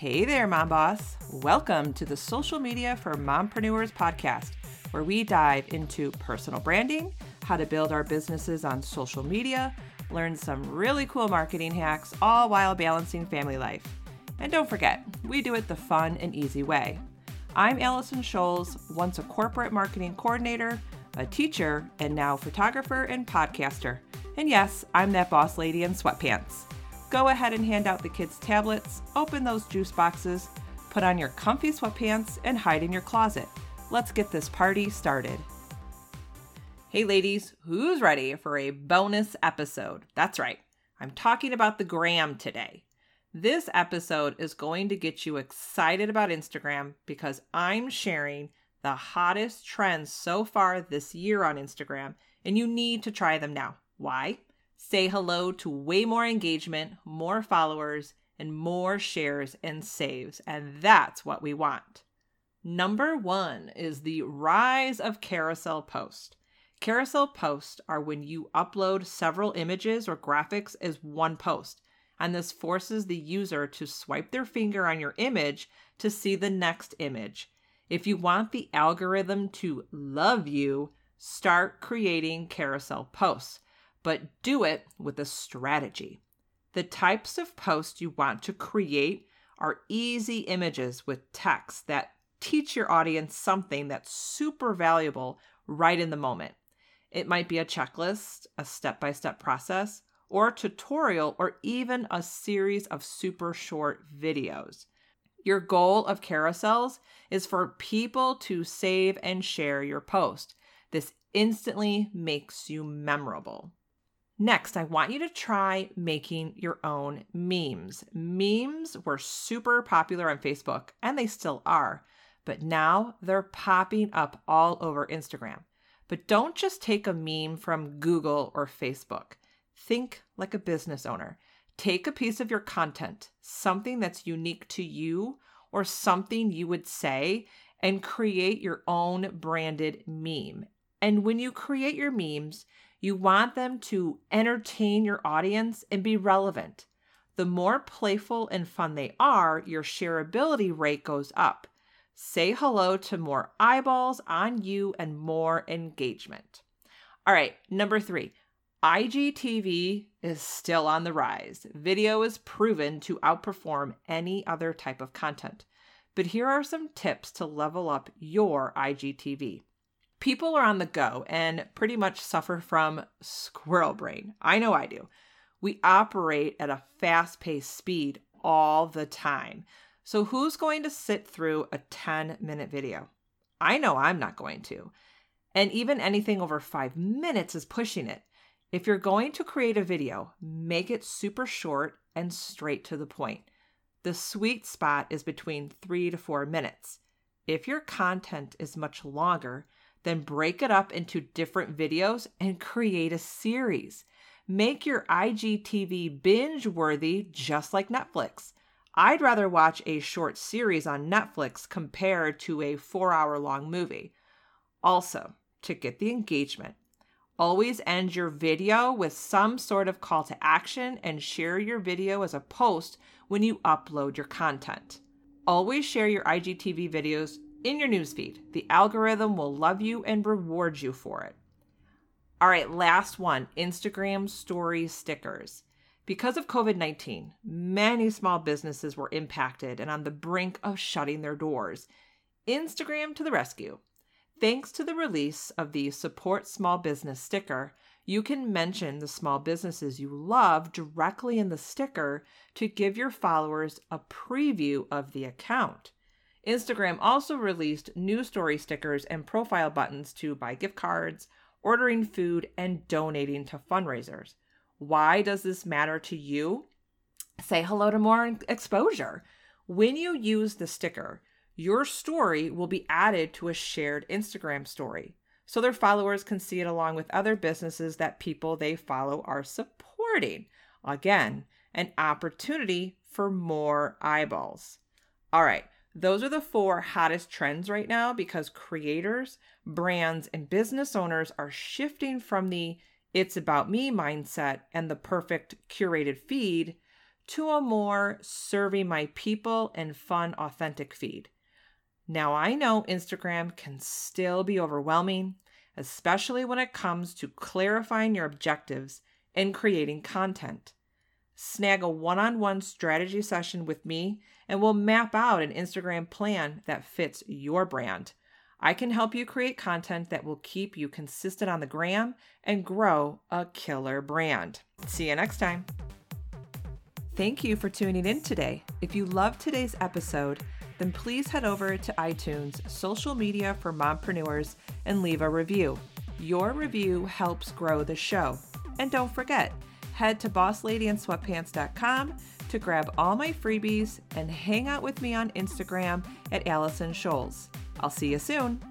Hey there, Mom Boss. Welcome to the Social Media for Mompreneurs podcast, where we dive into personal branding, how to build our businesses on social media, learn some really cool marketing hacks, all while balancing family life. And don't forget, we do it the fun and easy way. I'm Allison Scholes, once a corporate marketing coordinator, a teacher, and now photographer and podcaster. And yes, I'm that boss lady in sweatpants. Go ahead and hand out the kids' tablets, open those juice boxes, put on your comfy sweatpants, and hide in your closet. Let's get this party started. Hey, ladies, who's ready for a bonus episode? That's right, I'm talking about the gram today. This episode is going to get you excited about Instagram because I'm sharing the hottest trends so far this year on Instagram, and you need to try them now. Why? Say hello to way more engagement, more followers, and more shares and saves. And that's what we want. Number one is the rise of carousel post. Carousel posts are when you upload several images or graphics as one post, and this forces the user to swipe their finger on your image to see the next image. If you want the algorithm to love you, start creating carousel posts but do it with a strategy. The types of posts you want to create are easy images with text that teach your audience something that's super valuable right in the moment. It might be a checklist, a step by step process, or a tutorial, or even a series of super short videos. Your goal of carousels is for people to save and share your post. This instantly makes you memorable. Next, I want you to try making your own memes. Memes were super popular on Facebook, and they still are, but now they're popping up all over Instagram. But don't just take a meme from Google or Facebook. Think like a business owner. Take a piece of your content, something that's unique to you or something you would say, and create your own branded meme. And when you create your memes, you want them to entertain your audience and be relevant. The more playful and fun they are, your shareability rate goes up. Say hello to more eyeballs on you and more engagement. All right, number three, IGTV is still on the rise. Video is proven to outperform any other type of content. But here are some tips to level up your IGTV. People are on the go and pretty much suffer from squirrel brain. I know I do. We operate at a fast paced speed all the time. So, who's going to sit through a 10 minute video? I know I'm not going to. And even anything over five minutes is pushing it. If you're going to create a video, make it super short and straight to the point. The sweet spot is between three to four minutes. If your content is much longer, then break it up into different videos and create a series. Make your IGTV binge worthy just like Netflix. I'd rather watch a short series on Netflix compared to a four hour long movie. Also, to get the engagement, always end your video with some sort of call to action and share your video as a post when you upload your content. Always share your IGTV videos in your newsfeed. The algorithm will love you and reward you for it. All right, last one Instagram story stickers. Because of COVID 19, many small businesses were impacted and on the brink of shutting their doors. Instagram to the rescue. Thanks to the release of the Support Small Business sticker, you can mention the small businesses you love directly in the sticker to give your followers a preview of the account. Instagram also released new story stickers and profile buttons to buy gift cards, ordering food, and donating to fundraisers. Why does this matter to you? Say hello to more exposure. When you use the sticker, your story will be added to a shared Instagram story so their followers can see it along with other businesses that people they follow are supporting. Again, an opportunity for more eyeballs. All right, those are the four hottest trends right now because creators, brands, and business owners are shifting from the it's about me mindset and the perfect curated feed to a more serving my people and fun, authentic feed. Now, I know Instagram can still be overwhelming, especially when it comes to clarifying your objectives and creating content. Snag a one on one strategy session with me, and we'll map out an Instagram plan that fits your brand. I can help you create content that will keep you consistent on the gram and grow a killer brand. See you next time. Thank you for tuning in today. If you loved today's episode, then please head over to iTunes, social media for mompreneurs, and leave a review. Your review helps grow the show. And don't forget, head to bossladyandsweatpants.com to grab all my freebies and hang out with me on Instagram at Allison Scholes. I'll see you soon.